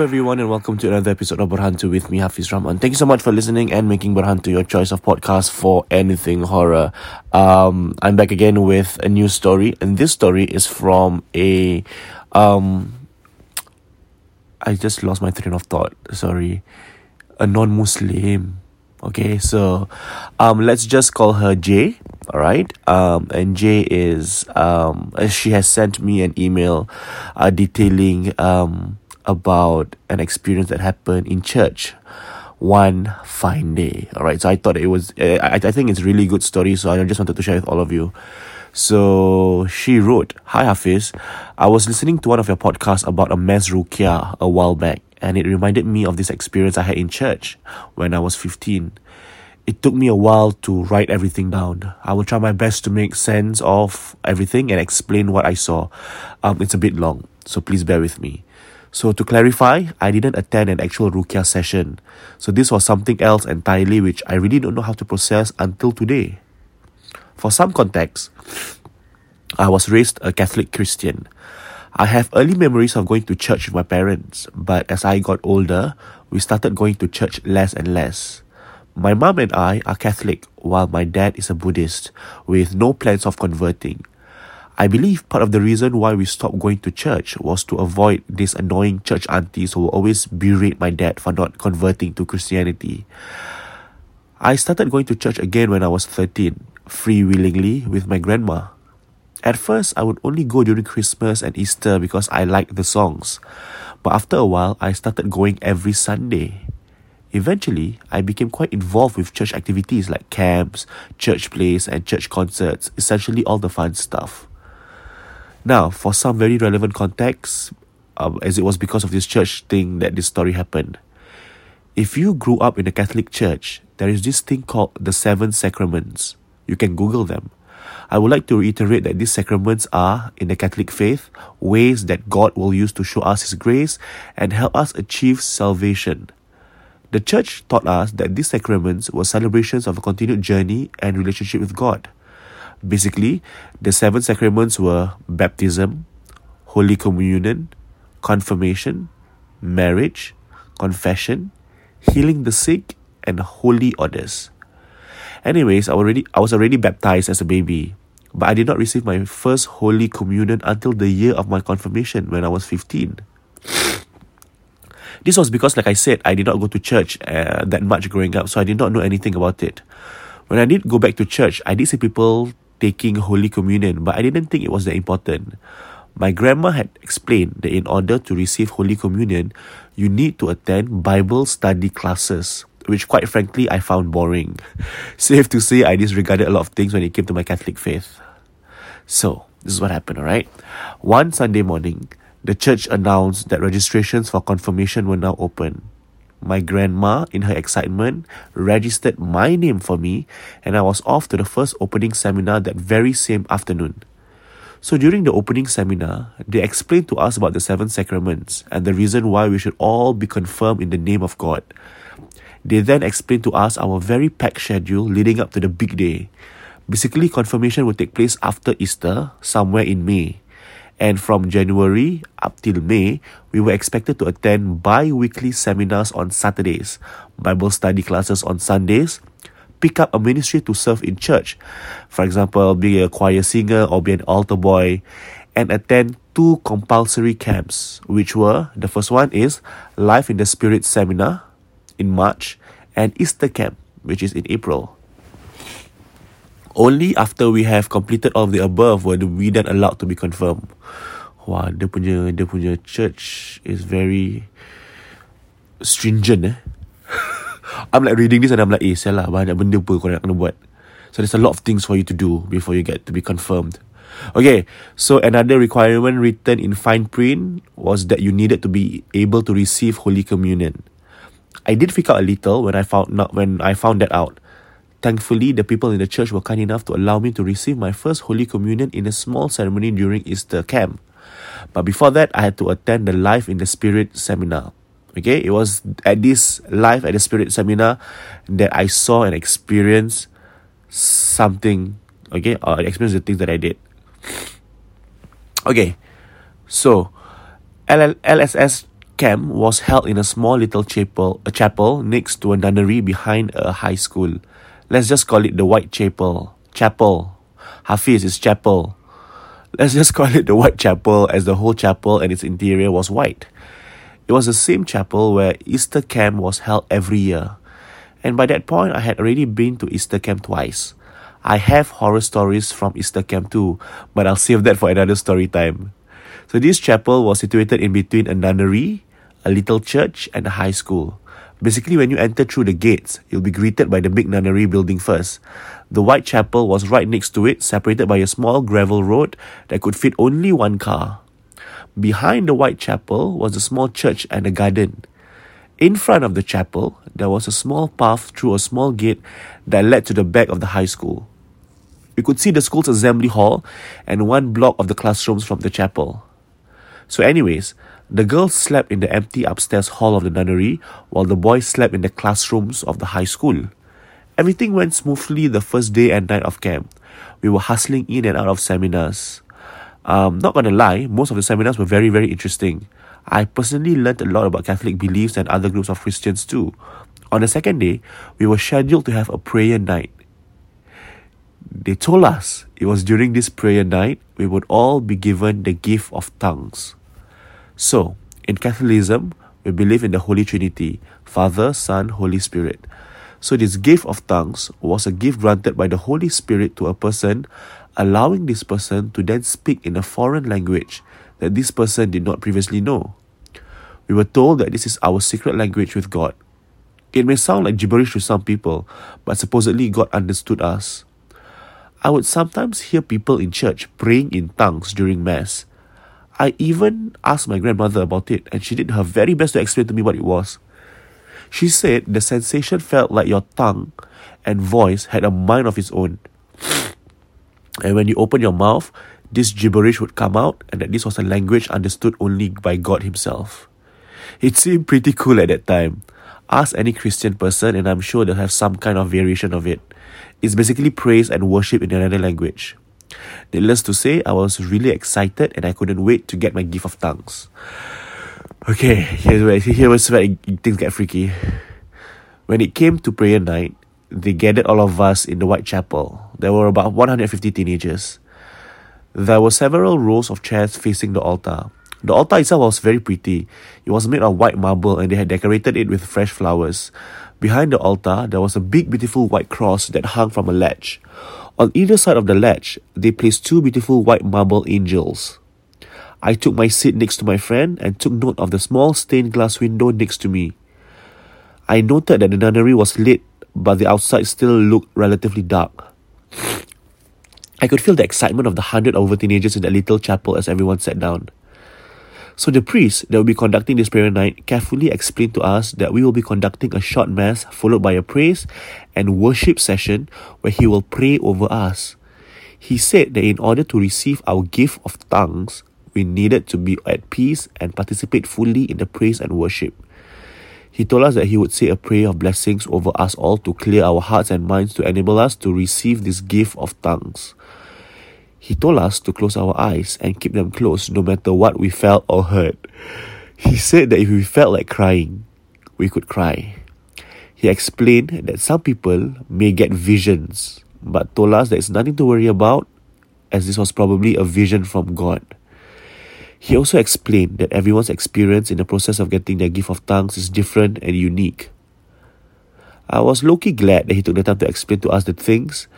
Hello, everyone, and welcome to another episode of Berhantu with me, Hafiz Rahman. Thank you so much for listening and making Berhantu your choice of podcast for anything horror. Um, I'm back again with a new story, and this story is from a. Um, I just lost my train of thought. Sorry. A non Muslim. Okay, so um, let's just call her J. All right. Um, and J is um, she has sent me an email, uh, detailing um about an experience that happened in church one fine day. All right. So I thought it was. Uh, I I think it's really good story. So I just wanted to share with all of you. So she wrote, Hi Hafiz, I was listening to one of your podcasts about a mass rukia a while back, and it reminded me of this experience I had in church when I was 15. It took me a while to write everything down. I will try my best to make sense of everything and explain what I saw. Um, it's a bit long, so please bear with me. So to clarify, I didn't attend an actual rukia session. So this was something else entirely which I really don't know how to process until today. For some context, I was raised a Catholic Christian. I have early memories of going to church with my parents, but as I got older, we started going to church less and less. My mom and I are Catholic, while my dad is a Buddhist, with no plans of converting. I believe part of the reason why we stopped going to church was to avoid these annoying church aunties who always berate my dad for not converting to Christianity. I started going to church again when I was 13, free willingly with my grandma. At first, I would only go during Christmas and Easter because I liked the songs. But after a while, I started going every Sunday. Eventually, I became quite involved with church activities like camps, church plays, and church concerts, essentially all the fun stuff. Now, for some very relevant context, um, as it was because of this church thing that this story happened. If you grew up in a Catholic church, there is this thing called the seven sacraments. You can Google them. I would like to reiterate that these sacraments are, in the Catholic faith, ways that God will use to show us His grace and help us achieve salvation. The church taught us that these sacraments were celebrations of a continued journey and relationship with God. Basically, the seven sacraments were baptism, Holy Communion, confirmation, marriage, confession, healing the sick, and holy orders. Anyways, I already I was already baptized as a baby, but I did not receive my first holy communion until the year of my confirmation when I was 15. This was because, like I said, I did not go to church uh, that much growing up, so I did not know anything about it. When I did go back to church, I did see people taking Holy Communion, but I didn't think it was that important. My grandma had explained that in order to receive Holy Communion, you need to attend Bible study classes, which quite frankly I found boring. Safe to say, I disregarded a lot of things when it came to my Catholic faith. So, this is what happened, alright? One Sunday morning, the church announced that registrations for confirmation were now open. My grandma, in her excitement, registered my name for me, and I was off to the first opening seminar that very same afternoon. So during the opening seminar, they explained to us about the seven sacraments and the reason why we should all be confirmed in the name of God. They then explained to us our very packed schedule leading up to the big day. Basically, confirmation will take place after Easter, somewhere in May. And from January up till May, we were expected to attend bi weekly seminars on Saturdays, Bible study classes on Sundays, pick up a ministry to serve in church, for example, be a choir singer or be an altar boy, and attend two compulsory camps, which were the first one is Life in the Spirit seminar in March and Easter camp, which is in April. Only after we have completed all of the above were we then allowed to be confirmed. Wah, dia punya dia punya church is very stringent eh. I'm like reading this and I'm like, eh, salah banyak benda kau nak kena buat. So there's a lot of things for you to do before you get to be confirmed. Okay, so another requirement written in fine print was that you needed to be able to receive Holy Communion. I did freak out a little when I found not when I found that out. Thankfully, the people in the church were kind enough to allow me to receive my first Holy Communion in a small ceremony during Easter camp. But before that, I had to attend the Life in the Spirit seminar. Okay, it was at this Life at the Spirit seminar that I saw and experienced something, okay, or experienced the things that I did. Okay, so LSS camp was held in a small little chapel, a chapel next to a nunnery behind a high school. Let's just call it the White Chapel. Chapel. Hafiz is chapel. Let's just call it the White Chapel as the whole chapel and its interior was white. It was the same chapel where Easter camp was held every year. And by that point, I had already been to Easter camp twice. I have horror stories from Easter camp too, but I'll save that for another story time. So this chapel was situated in between a nunnery, a little church, and a high school. Basically, when you enter through the gates, you'll be greeted by the big nunnery building first. The white chapel was right next to it, separated by a small gravel road that could fit only one car. Behind the white chapel was a small church and a garden. In front of the chapel, there was a small path through a small gate that led to the back of the high school. We could see the school's assembly hall and one block of the classrooms from the chapel. So, anyways, the girls slept in the empty upstairs hall of the nunnery while the boys slept in the classrooms of the high school. Everything went smoothly the first day and night of camp. We were hustling in and out of seminars. Um, not gonna lie, most of the seminars were very, very interesting. I personally learned a lot about Catholic beliefs and other groups of Christians too. On the second day, we were scheduled to have a prayer night. They told us it was during this prayer night we would all be given the gift of tongues. So, in Catholicism, we believe in the Holy Trinity Father, Son, Holy Spirit. So, this gift of tongues was a gift granted by the Holy Spirit to a person, allowing this person to then speak in a foreign language that this person did not previously know. We were told that this is our secret language with God. It may sound like gibberish to some people, but supposedly God understood us. I would sometimes hear people in church praying in tongues during Mass. I even asked my grandmother about it, and she did her very best to explain to me what it was. She said the sensation felt like your tongue and voice had a mind of its own. And when you open your mouth, this gibberish would come out, and that this was a language understood only by God Himself. It seemed pretty cool at that time. Ask any Christian person, and I'm sure they'll have some kind of variation of it. It's basically praise and worship in another language. Needless to say, I was really excited and I couldn't wait to get my gift of tongues. Okay, here's where here was where things get freaky. When it came to prayer night, they gathered all of us in the White Chapel. There were about 150 teenagers. There were several rows of chairs facing the altar. The altar itself was very pretty. It was made of white marble and they had decorated it with fresh flowers. Behind the altar, there was a big, beautiful white cross that hung from a ledge. On either side of the ledge, they placed two beautiful white marble angels. I took my seat next to my friend and took note of the small stained glass window next to me. I noted that the nunnery was lit, but the outside still looked relatively dark. I could feel the excitement of the hundred over teenagers in that little chapel as everyone sat down. So the priest that will be conducting this prayer night carefully explained to us that we will be conducting a short mass followed by a praise and worship session where he will pray over us. He said that in order to receive our gift of tongues, we needed to be at peace and participate fully in the praise and worship. He told us that he would say a prayer of blessings over us all to clear our hearts and minds to enable us to receive this gift of tongues. He told us to close our eyes and keep them closed no matter what we felt or heard. He said that if we felt like crying, we could cry. He explained that some people may get visions, but told us that it's nothing to worry about as this was probably a vision from God. He also explained that everyone's experience in the process of getting their gift of tongues is different and unique. I was low glad that he took the time to explain to us the things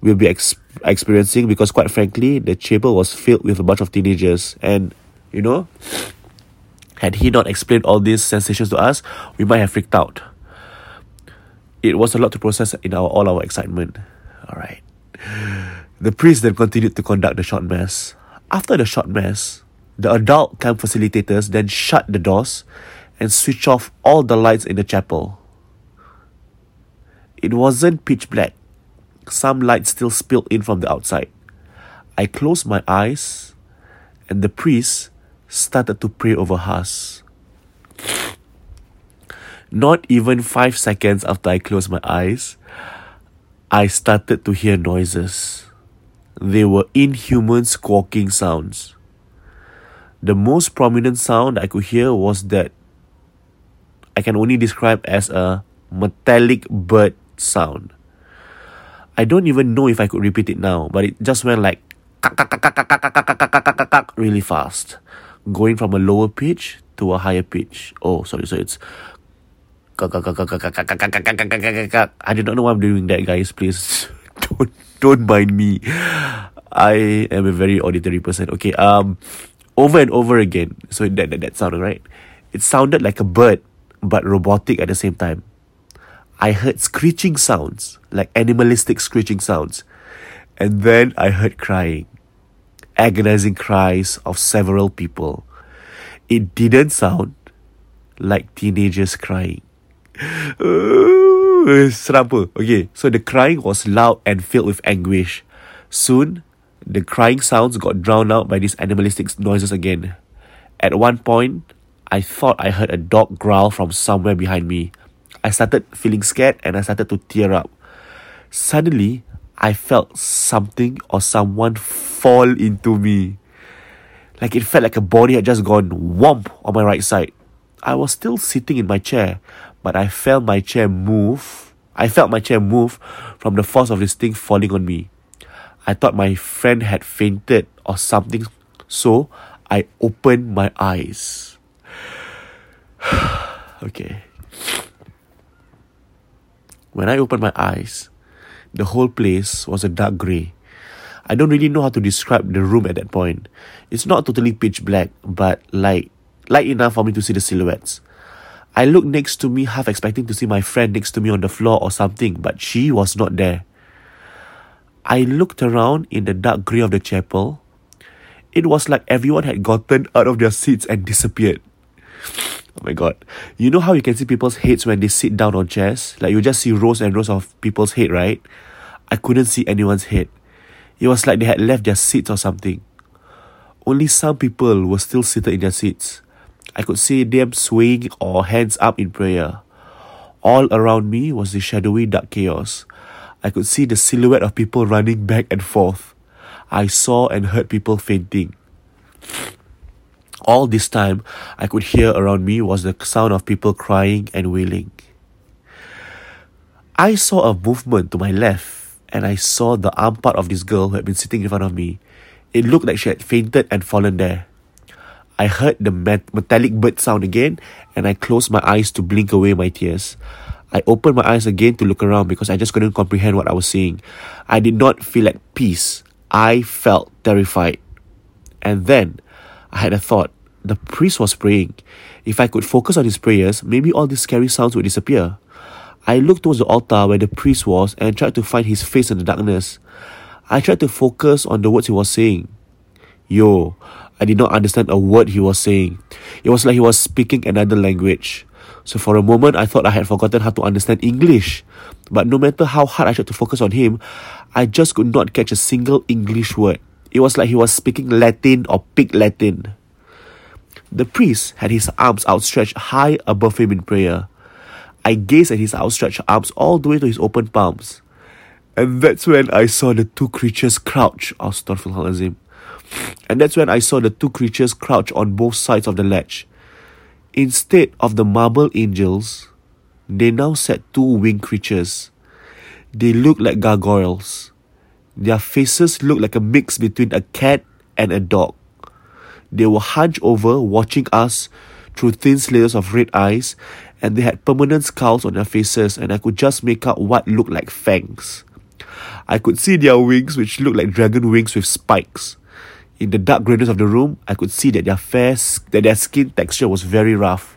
we'll be ex- experiencing because, quite frankly, the chapel was filled with a bunch of teenagers. And, you know, had he not explained all these sensations to us, we might have freaked out. It was a lot to process in our all our excitement. All right. The priest then continued to conduct the short mass. After the short mass, the adult camp facilitators then shut the doors and switched off all the lights in the chapel. It wasn't pitch black. Some light still spilled in from the outside. I closed my eyes and the priest started to pray over us. Not even five seconds after I closed my eyes, I started to hear noises. They were inhuman squawking sounds. The most prominent sound I could hear was that I can only describe as a metallic bird sound. I don't even know if I could repeat it now, but it just went like really fast, going from a lower pitch to a higher pitch. Oh, sorry, so it's I do not know why I'm doing that, guys. Please don't don't mind me. I am a very auditory person. Okay, um, over and over again. So that that, that sounded right. It sounded like a bird, but robotic at the same time. I heard screeching sounds, like animalistic screeching sounds. And then I heard crying, agonizing cries of several people. It didn't sound like teenagers crying. Okay, so the crying was loud and filled with anguish. Soon, the crying sounds got drowned out by these animalistic noises again. At one point, I thought I heard a dog growl from somewhere behind me. I started feeling scared and I started to tear up. Suddenly, I felt something or someone fall into me. Like it felt like a body had just gone whomp on my right side. I was still sitting in my chair, but I felt my chair move. I felt my chair move from the force of this thing falling on me. I thought my friend had fainted or something, so I opened my eyes. okay. When I opened my eyes, the whole place was a dark grey. I don't really know how to describe the room at that point. It's not totally pitch black, but light, light enough for me to see the silhouettes. I looked next to me, half expecting to see my friend next to me on the floor or something, but she was not there. I looked around in the dark grey of the chapel. It was like everyone had gotten out of their seats and disappeared. Oh my god. You know how you can see people's heads when they sit down on chairs? Like you just see rows and rows of people's head, right? I couldn't see anyone's head. It was like they had left their seats or something. Only some people were still seated in their seats. I could see them swaying or hands up in prayer. All around me was the shadowy dark chaos. I could see the silhouette of people running back and forth. I saw and heard people fainting. All this time, I could hear around me was the sound of people crying and wailing. I saw a movement to my left, and I saw the arm part of this girl who had been sitting in front of me. It looked like she had fainted and fallen there. I heard the met- metallic bird sound again, and I closed my eyes to blink away my tears. I opened my eyes again to look around because I just couldn't comprehend what I was seeing. I did not feel at peace. I felt terrified. And then I had a thought. The priest was praying. If I could focus on his prayers, maybe all these scary sounds would disappear. I looked towards the altar where the priest was and tried to find his face in the darkness. I tried to focus on the words he was saying. Yo, I did not understand a word he was saying. It was like he was speaking another language. So for a moment, I thought I had forgotten how to understand English. But no matter how hard I tried to focus on him, I just could not catch a single English word. It was like he was speaking Latin or Pig Latin. The priest had his arms outstretched high above him in prayer. I gazed at his outstretched arms all the way to his open palms. And that's when I saw the two creatures crouch, Astaghfirullahalazim. And that's when I saw the two creatures crouch on both sides of the ledge. Instead of the marble angels, they now sat two winged creatures. They looked like gargoyles. Their faces looked like a mix between a cat and a dog. They were hunched over, watching us through thin slits of red eyes, and they had permanent skulls on their faces, and I could just make out what looked like fangs. I could see their wings, which looked like dragon wings with spikes. In the dark greyness of the room, I could see that their fair, that their skin texture was very rough.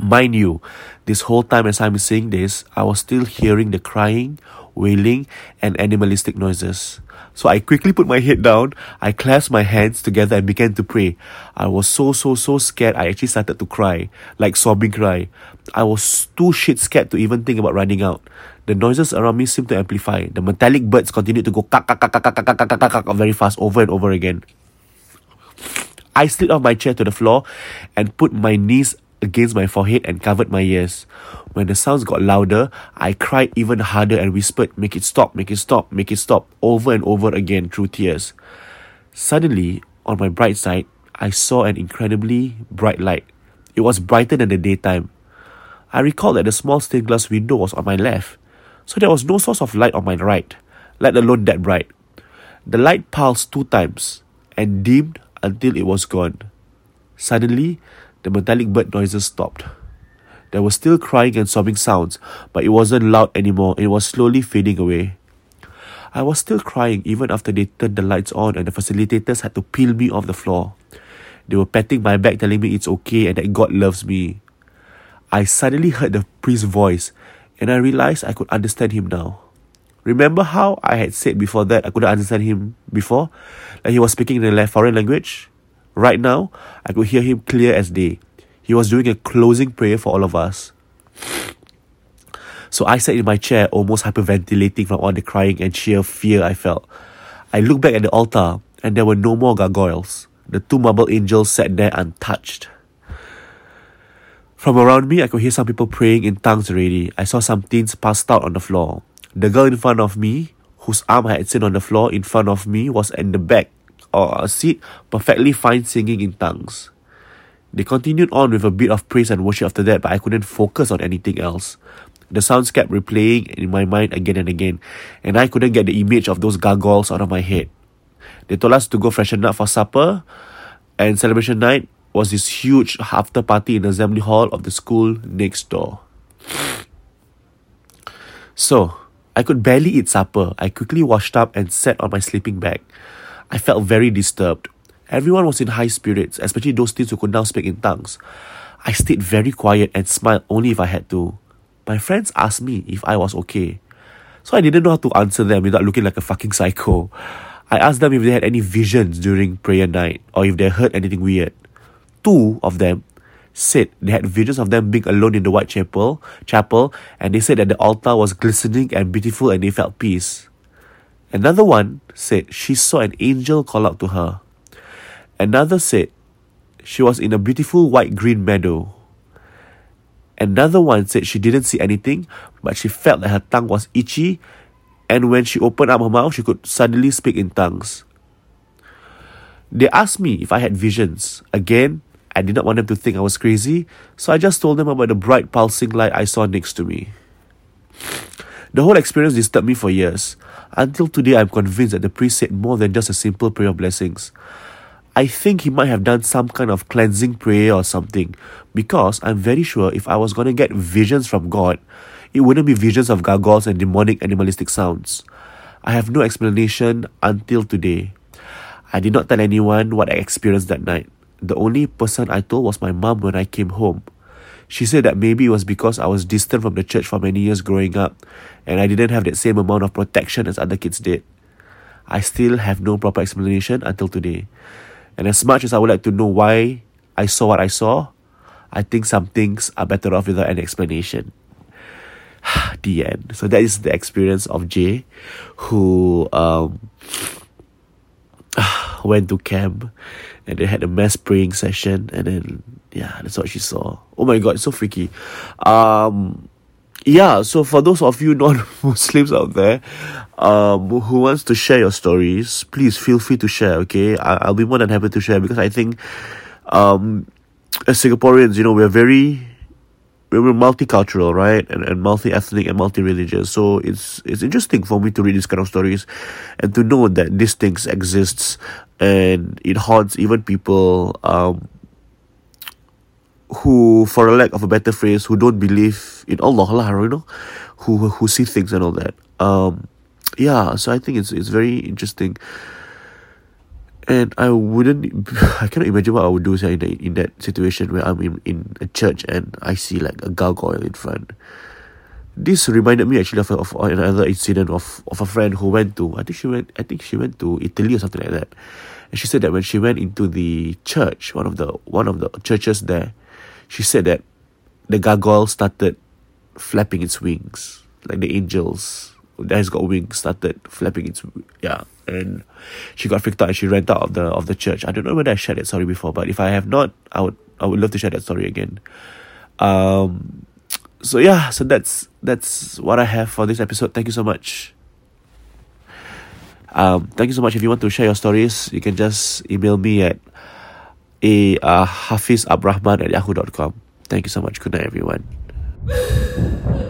Mind you, this whole time as I'm saying this, I was still hearing the crying, wailing, and animalistic noises. So I quickly put my head down, I clasped my hands together and began to pray. I was so, so, so scared I actually started to cry, like sobbing cry. I was too shit scared to even think about running out. The noises around me seemed to amplify. The metallic birds continued to go kak kak kak kak kak kak kak kak very fast over and over again. I slid off my chair to the floor and put my knees against my forehead and covered my ears. When the sounds got louder, I cried even harder and whispered, Make it stop, make it stop, make it stop, over and over again through tears. Suddenly, on my bright side, I saw an incredibly bright light. It was brighter than the daytime. I recalled that the small stained glass window was on my left, so there was no source of light on my right, let alone that bright. The light pulsed two times and dimmed until it was gone. Suddenly, the metallic bird noises stopped. There were still crying and sobbing sounds, but it wasn't loud anymore. It was slowly fading away. I was still crying even after they turned the lights on and the facilitators had to peel me off the floor. They were patting my back, telling me it's okay and that God loves me. I suddenly heard the priest's voice and I realized I could understand him now. Remember how I had said before that I couldn't understand him before? Like he was speaking in a foreign language? Right now, I could hear him clear as day. He was doing a closing prayer for all of us. So I sat in my chair, almost hyperventilating from all the crying and sheer fear I felt. I looked back at the altar, and there were no more gargoyles. The two marble angels sat there untouched. From around me, I could hear some people praying in tongues already. I saw some teens passed out on the floor. The girl in front of me, whose arm I had seen on the floor in front of me, was in the back or a seat, perfectly fine singing in tongues. They continued on with a bit of praise and worship after that, but I couldn't focus on anything else. The sounds kept replaying in my mind again and again, and I couldn't get the image of those gargoyles out of my head. They told us to go freshen up for supper, and celebration night was this huge after party in the assembly hall of the school next door. So, I could barely eat supper. I quickly washed up and sat on my sleeping bag. I felt very disturbed. Everyone was in high spirits, especially those teens who could now speak in tongues. I stayed very quiet and smiled only if I had to. My friends asked me if I was okay. So I didn't know how to answer them without looking like a fucking psycho. I asked them if they had any visions during prayer night or if they heard anything weird. Two of them said they had visions of them being alone in the white chapel, chapel, and they said that the altar was glistening and beautiful and they felt peace. Another one said she saw an angel call out to her. Another said she was in a beautiful white green meadow. Another one said she didn't see anything, but she felt that her tongue was itchy, and when she opened up her mouth, she could suddenly speak in tongues. They asked me if I had visions. Again, I did not want them to think I was crazy, so I just told them about the bright pulsing light I saw next to me. The whole experience disturbed me for years. Until today, I'm convinced that the priest said more than just a simple prayer of blessings. I think he might have done some kind of cleansing prayer or something, because I'm very sure if I was going to get visions from God, it wouldn't be visions of gargoyles and demonic animalistic sounds. I have no explanation until today. I did not tell anyone what I experienced that night. The only person I told was my mom when I came home. She said that maybe it was because I was distant from the church for many years growing up and I didn't have that same amount of protection as other kids did. I still have no proper explanation until today. And as much as I would like to know why I saw what I saw, I think some things are better off without an explanation. the end. So that is the experience of J, who um, went to camp and they had a mass praying session and then yeah that's what she saw. Oh my god it's so freaky. Um yeah so for those of you non-muslims out there um who wants to share your stories please feel free to share okay? I, i'll be more than happy to share because i think um as singaporeans you know we're very we're multicultural, right? And, and multi-ethnic and multi-religious. So it's it's interesting for me to read these kind of stories and to know that these things exists and it haunts even people um who for a lack of a better phrase who don't believe in Allah lah, you know, who who see things and all that. Um yeah, so I think it's it's very interesting and I wouldn't I cannot imagine what I would do say, in, the, in that situation where I'm in, in a church and I see like a gargoyle in front. This reminded me actually of, of another incident of, of a friend who went to I think she went I think she went to Italy or something like that. And she said that when she went into the church, one of the one of the churches there, she said that the gargoyle started flapping its wings. Like the angels that has got wings started flapping its yeah and she got freaked out and she ran out of the of the church. I don't know whether I shared that story before, but if I have not, I would I would love to share that story again. Um so yeah, so that's that's what I have for this episode. Thank you so much. Um, thank you so much. If you want to share your stories, you can just email me at a uh, Hafiz Abrahman at yahoo.com. Thank you so much. Good night, everyone.